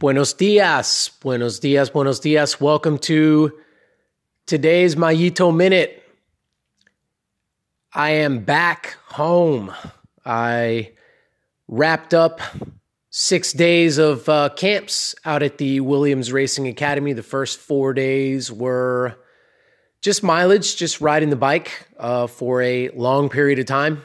Buenos dias, buenos dias, buenos dias. Welcome to today's Mayito Minute. I am back home. I wrapped up six days of uh, camps out at the Williams Racing Academy. The first four days were just mileage, just riding the bike uh, for a long period of time.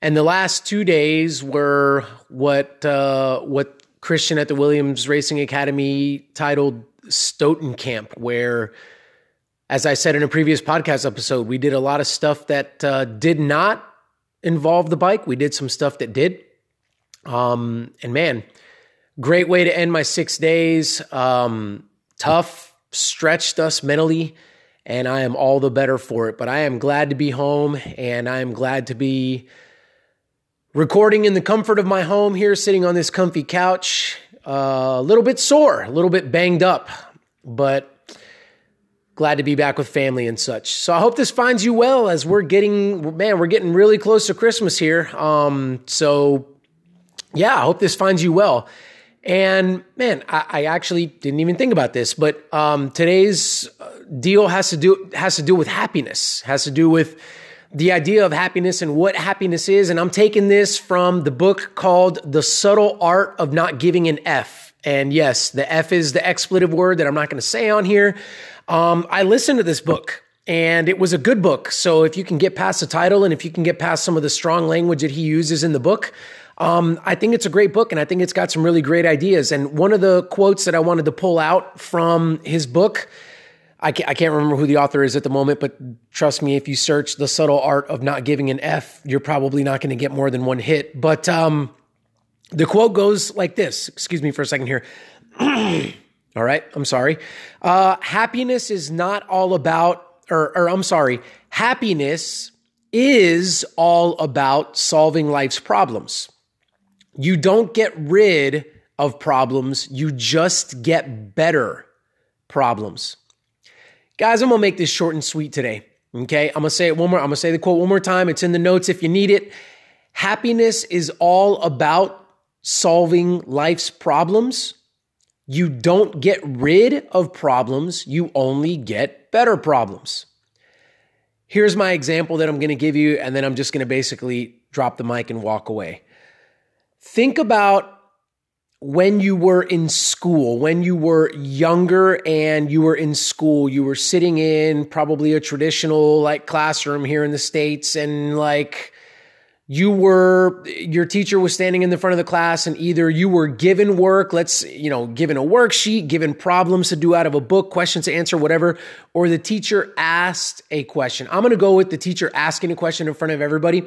And the last two days were what uh, what Christian at the Williams Racing Academy titled Stoughton Camp, where, as I said in a previous podcast episode, we did a lot of stuff that uh, did not involve the bike. We did some stuff that did. Um, and man, great way to end my six days. Um, tough, stretched us mentally, and I am all the better for it. But I am glad to be home, and I am glad to be recording in the comfort of my home here, sitting on this comfy couch. Uh, a little bit sore, a little bit banged up, but glad to be back with family and such. So I hope this finds you well as we're getting, man, we're getting really close to Christmas here. Um, so yeah, I hope this finds you well. And man, I, I actually didn't even think about this, but um, today's uh, deal has to do has to do with happiness, has to do with the idea of happiness and what happiness is. And I'm taking this from the book called The Subtle Art of Not Giving an F. And yes, the F is the expletive word that I'm not going to say on here. Um, I listened to this book and it was a good book. So if you can get past the title and if you can get past some of the strong language that he uses in the book, um, I think it's a great book and I think it's got some really great ideas. And one of the quotes that I wanted to pull out from his book I can't, I can't remember who the author is at the moment, but trust me, if you search the subtle art of not giving an F, you're probably not going to get more than one hit. But um, the quote goes like this. Excuse me for a second here. all right, I'm sorry. Uh, happiness is not all about, or, or I'm sorry, happiness is all about solving life's problems. You don't get rid of problems, you just get better problems. Guys, I'm to make this short and sweet today. Okay. I'm to say it one more. I'm to say the quote one more time. It's in the notes if you need it. Happiness is all about solving life's problems. You don't get rid of problems, you only get better problems. Here's my example that I'm going to give you, and then I'm just going to basically drop the mic and walk away. Think about when you were in school, when you were younger and you were in school, you were sitting in probably a traditional like classroom here in the States and like you were, your teacher was standing in the front of the class and either you were given work, let's, you know, given a worksheet, given problems to do out of a book, questions to answer, whatever, or the teacher asked a question. I'm going to go with the teacher asking a question in front of everybody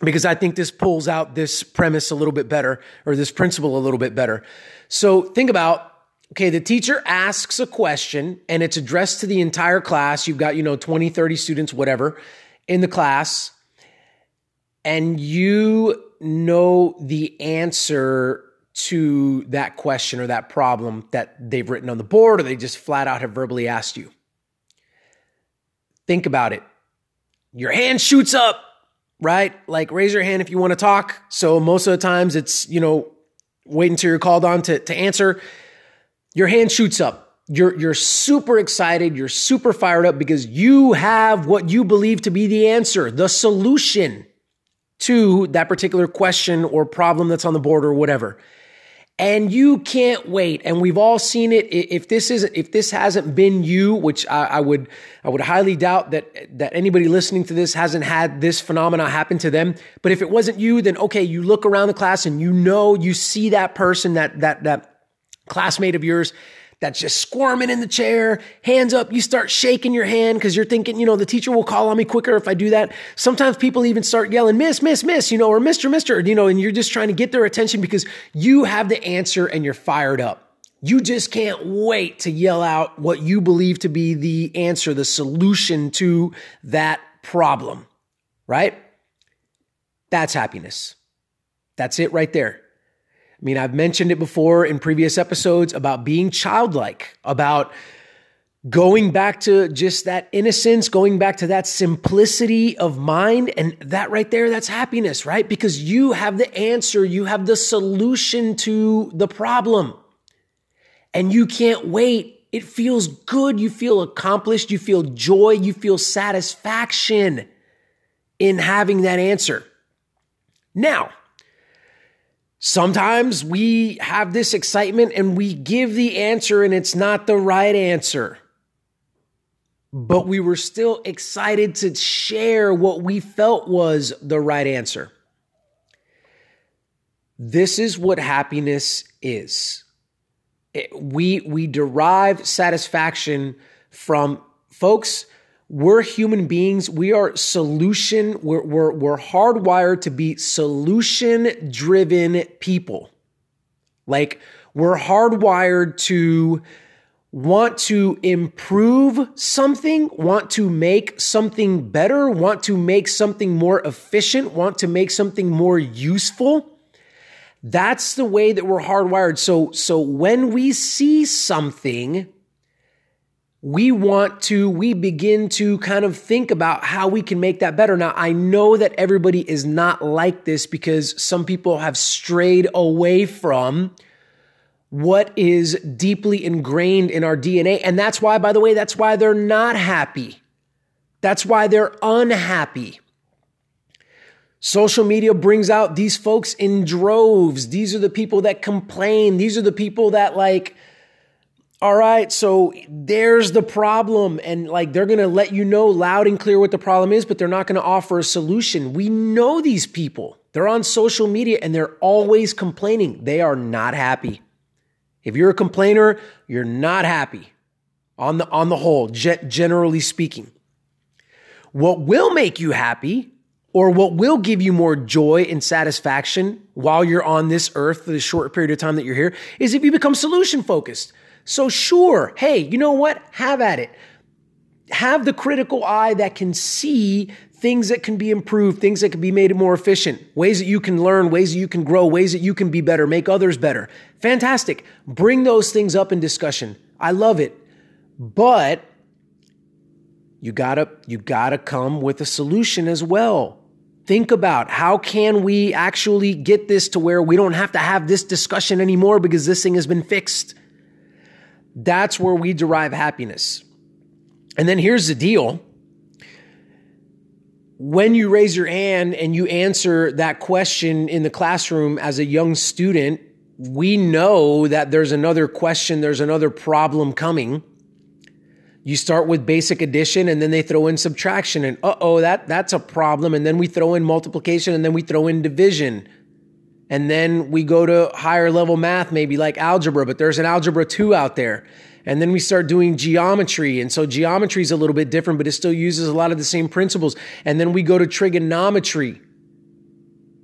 because I think this pulls out this premise a little bit better or this principle a little bit better. So think about okay, the teacher asks a question and it's addressed to the entire class. You've got, you know, 20, 30 students, whatever, in the class, and you know the answer to that question or that problem that they've written on the board or they just flat out have verbally asked you. Think about it. Your hand shoots up right? Like raise your hand if you want to talk. So most of the times it's, you know, wait until you're called on to, to answer. Your hand shoots up. You're, you're super excited. You're super fired up because you have what you believe to be the answer, the solution to that particular question or problem that's on the board or whatever and you can't wait. And we've all seen it. If this isn't, if this hasn't been you, which I, I, would, I would highly doubt that that anybody listening to this hasn't had this phenomena happen to them. But if it wasn't you, then okay, you look around the class and you know you see that person, that that that classmate of yours that's just squirming in the chair, hands up. You start shaking your hand because you're thinking, you know, the teacher will call on me quicker if I do that. Sometimes people even start yelling, miss, miss, miss, you know, or Mr., Mr., you know, and you're just trying to get their attention because you have the answer and you're fired up. You just can't wait to yell out what you believe to be the answer, the solution to that problem, right? That's happiness. That's it right there. I mean, I've mentioned it before in previous episodes about being childlike, about going back to just that innocence, going back to that simplicity of mind. And that right there, that's happiness, right? Because you have the answer, you have the solution to the problem. and you can't wait. It feels good. You feel accomplished. You feel joy. You feel satisfaction in having that answer. Now, sometimes we have this excitement and we give the answer and it's not the right answer. But we were still excited to share what we felt was the right answer. This is what happiness is. It, we we derive satisfaction from folks we're human beings. We are solution. We're, we're, we're hardwired to be solution driven people. Like we're hardwired to want to improve something, want to make something better, want to make something more efficient, want to make something more useful. That's the way that we're hardwired. So, so when we see something, we want to, we begin to kind of think about how we can make that better. Now, I know that everybody is not like this because some people have strayed away from what is deeply ingrained in our DNA. And that's why, by the way, that's why they're not happy. That's why they're unhappy. Social media brings out these folks in droves. These are the people that complain. These are the people that like, all right, so there's the problem. And like they're going to let you know loud and clear what the problem is, but they're not going to offer a solution. We know these people. They're on social media and they're always complaining. They are not happy. If you're a complainer, you're not happy on the, on the whole, generally speaking. What will make you happy or what will give you more joy and satisfaction while you're on this earth for the short period of time that you're here is if you become solution focused. So, sure, hey, you know what? Have at it. Have the critical eye that can see things that can be improved, things that can be made more efficient, ways that you can learn, ways that you can grow, ways that you can be better, make others better. Fantastic. Bring those things up in discussion. I love it. But you gotta, you gotta come with a solution as well. Think about how can we actually get this to where we don't have to have this discussion anymore because this thing has been fixed. That's where we derive happiness. And then here's the deal. When you raise your hand and you answer that question in the classroom as a young student, we know that there's another question, there's another problem coming. You start with basic addition and then they throw in subtraction and uh-oh, that that's a problem and then we throw in multiplication and then we throw in division. And then we go to higher level math, maybe like algebra, but there's an algebra 2 out there. And then we start doing geometry. And so geometry is a little bit different, but it still uses a lot of the same principles. And then we go to trigonometry.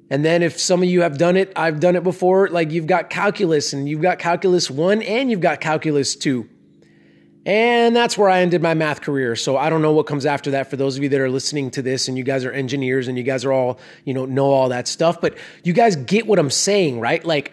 And then if some of you have done it, I've done it before, like you've got calculus and you've got calculus 1 and you've got calculus 2. And that's where I ended my math career. So I don't know what comes after that for those of you that are listening to this and you guys are engineers and you guys are all, you know, know all that stuff, but you guys get what I'm saying, right? Like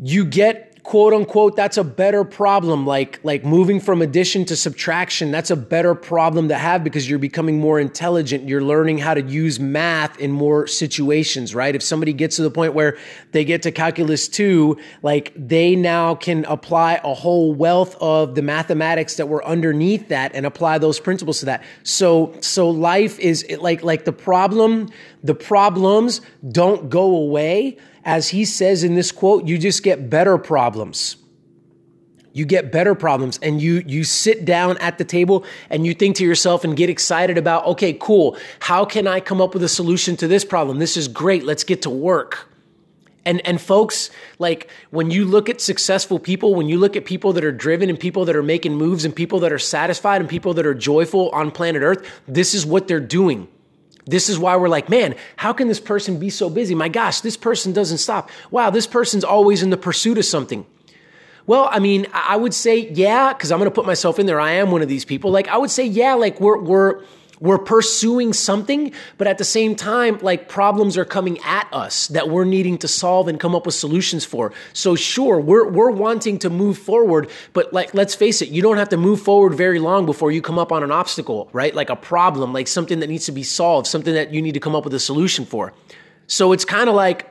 you get quote unquote that's a better problem. Like like moving from addition to subtraction that's a better problem to have because you're becoming more intelligent. You're learning how to use math in more situations right? If somebody gets to the point where they get to calculus 2 like they now can apply a whole wealth of the mathematics that were underneath that and apply those principles to that. So so life is like like the problem the problems don't go away as he says in this quote, you just get better problems. You get better problems and you you sit down at the table and you think to yourself and get excited about, okay, cool. How can I come up with a solution to this problem? This is great. Let's get to work. And and folks, like when you look at successful people, when you look at people that are driven and people that are making moves and people that are satisfied and people that are joyful on planet Earth, this is what they're doing. This is why we're like, man, how can this person be so busy? My gosh, this person doesn't stop. Wow, this person's always in the pursuit of something. Well, I mean, I would say, yeah, because I'm going to put myself in there. I am one of these people. Like, I would say, yeah, like we're, we're, we're pursuing something, but at the same time, like problems are coming at us that we're needing to solve and come up with solutions for. So sure, we're, we're wanting to move forward, but like, let's face it, you don't have to move forward very long before you come up on an obstacle, right? Like a problem, like something that needs to be solved, something that you need to come up with a solution for. So it's kind of like,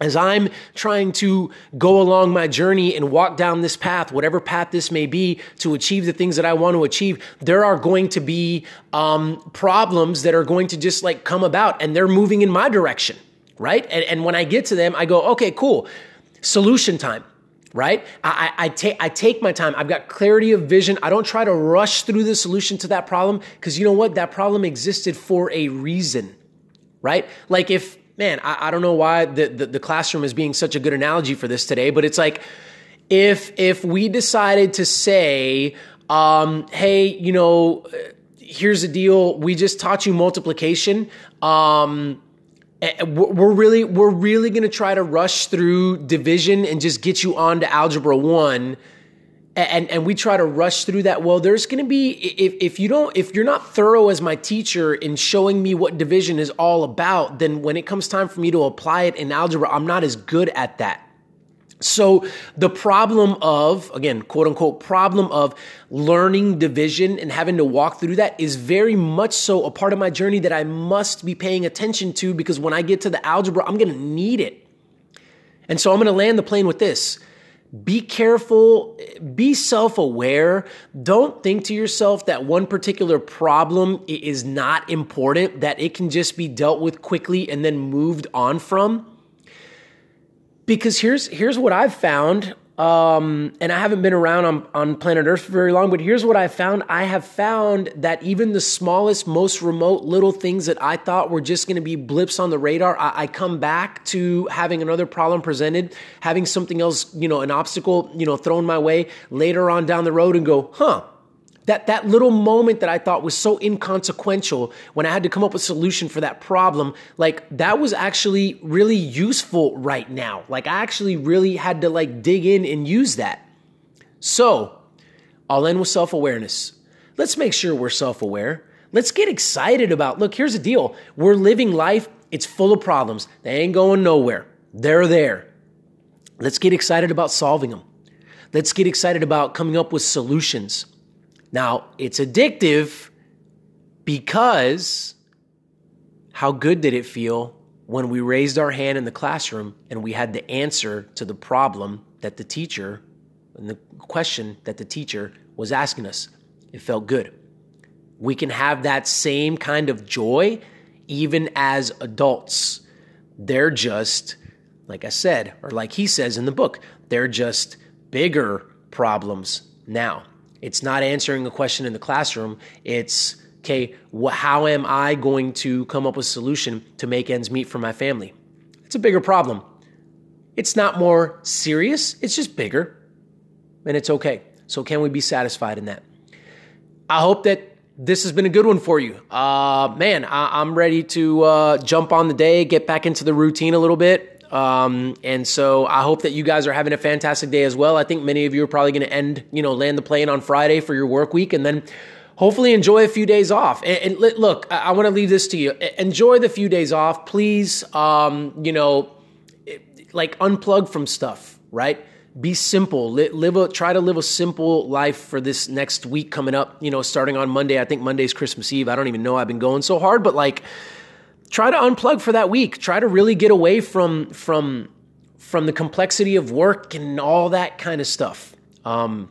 as I'm trying to go along my journey and walk down this path, whatever path this may be, to achieve the things that I want to achieve, there are going to be um, problems that are going to just like come about and they're moving in my direction, right? And, and when I get to them, I go, okay, cool, solution time. Right? I, I, take I take my time. I've got clarity of vision. I don't try to rush through the solution to that problem because you know what? That problem existed for a reason. Right? Like if man, I, I don't know why the, the, the classroom is being such a good analogy for this today, but it's like if if we decided to say, um, hey, you know, here's the deal, we just taught you multiplication. Um, we're really we're really going to try to rush through division and just get you on to algebra 1 and and we try to rush through that. Well there's going to be if if you don't if you're not thorough as my teacher in showing me what division is all about then when it comes time for me to apply it in algebra I'm not as good at that. So the problem of again quote unquote problem of learning division and having to walk through that is very much so a part of my journey that I must be paying attention to because when I get to the algebra I'm going to need it. And so I'm going to land the plane with this be careful, be self aware. Don't think to yourself that one particular problem is not important, that it can just be dealt with quickly and then moved on from. Because here's, here's what I've found um, and I haven't been around on, on planet Earth for very long, but here's what I found. I have found that even the smallest, most remote little things that I thought were just going to be blips on the radar, I, I, come back to having another problem presented, having something else, you know, an obstacle, you know, thrown my way later on down the road and go, huh, that, that little moment that I thought was so inconsequential when I had to come up with a solution for that problem, like that was actually really useful right now. Like I actually really had to like dig in and use that. So I'll end with self awareness. Let's make sure we're self aware. Let's get excited about, look, here's the deal. We're living life. It's full of problems. They ain't going nowhere. They're there. Let's get excited about solving them. Let's get excited about coming up with solutions. Now, it's addictive because how good did it feel when we raised our hand in the classroom and we had the answer to the problem that the teacher and the question that the teacher was asking us? It felt good. We can have that same kind of joy even as adults. They're just, like I said, or like he says in the book, they're just bigger problems now. It's not answering a question in the classroom. It's, okay, wh- how am I going to come up with a solution to make ends meet for my family? It's a bigger problem. It's not more serious, it's just bigger. And it's okay. So, can we be satisfied in that? I hope that this has been a good one for you. Uh, man, I- am ready to uh, jump on the day, get back into the routine a little bit. Um, and so I hope that you guys are having a fantastic day as well. I think many of you are probably going to end, you know, land the plane on Friday for your work week and then hopefully enjoy a few days off. And, and look, I, I want to leave this to you. Enjoy the few days off. Please, um, you know, like unplug from stuff, right? Be simple. Live a try to live a simple life for this next week coming up. You know, starting on Monday. I think Monday's Christmas Eve. I don't even know. I've been going so hard, but like try to unplug for that week. Try to really get away from from from the complexity of work and all that kind of stuff. Um,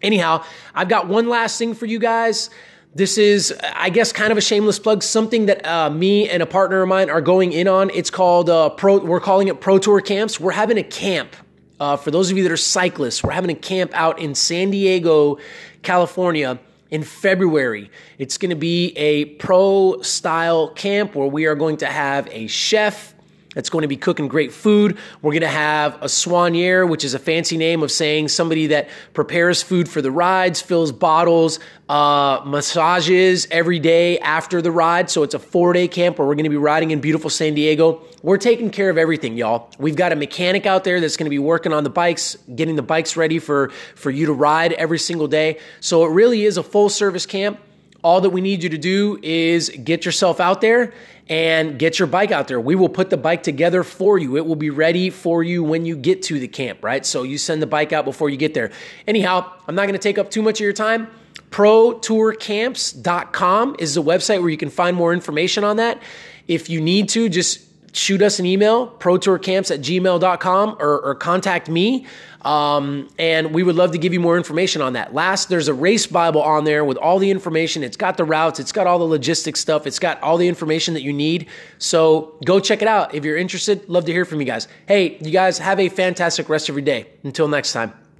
anyhow, I've got one last thing for you guys. This is, I guess, kind of a shameless plug. Something that uh, me and a partner of mine are going in on. It's called uh, Pro. We're calling it Pro Tour Camps. We're having a camp. Uh, for those of you that are cyclists, we're having a camp out in San Diego, California in February. It's going to be a pro style camp where we are going to have a chef that's going to be cooking great food. We're going to have a soigneur, which is a fancy name of saying somebody that prepares food for the rides, fills bottles, uh, massages every day after the ride. So it's a four day camp where we're going to be riding in beautiful San Diego. We're taking care of everything, y'all. We've got a mechanic out there that's going to be working on the bikes, getting the bikes ready for, for you to ride every single day. So it really is a full service camp. All that we need you to do is get yourself out there and get your bike out there. We will put the bike together for you. It will be ready for you when you get to the camp, right? So you send the bike out before you get there. Anyhow, I'm not going to take up too much of your time. ProTourCamps.com is the website where you can find more information on that. If you need to, just shoot us an email, protourcamps at gmail.com, or, or contact me. Um, and we would love to give you more information on that. Last, there's a race Bible on there with all the information. It's got the routes, it's got all the logistics stuff, it's got all the information that you need. So go check it out. If you're interested, love to hear from you guys. Hey, you guys have a fantastic rest of your day. Until next time.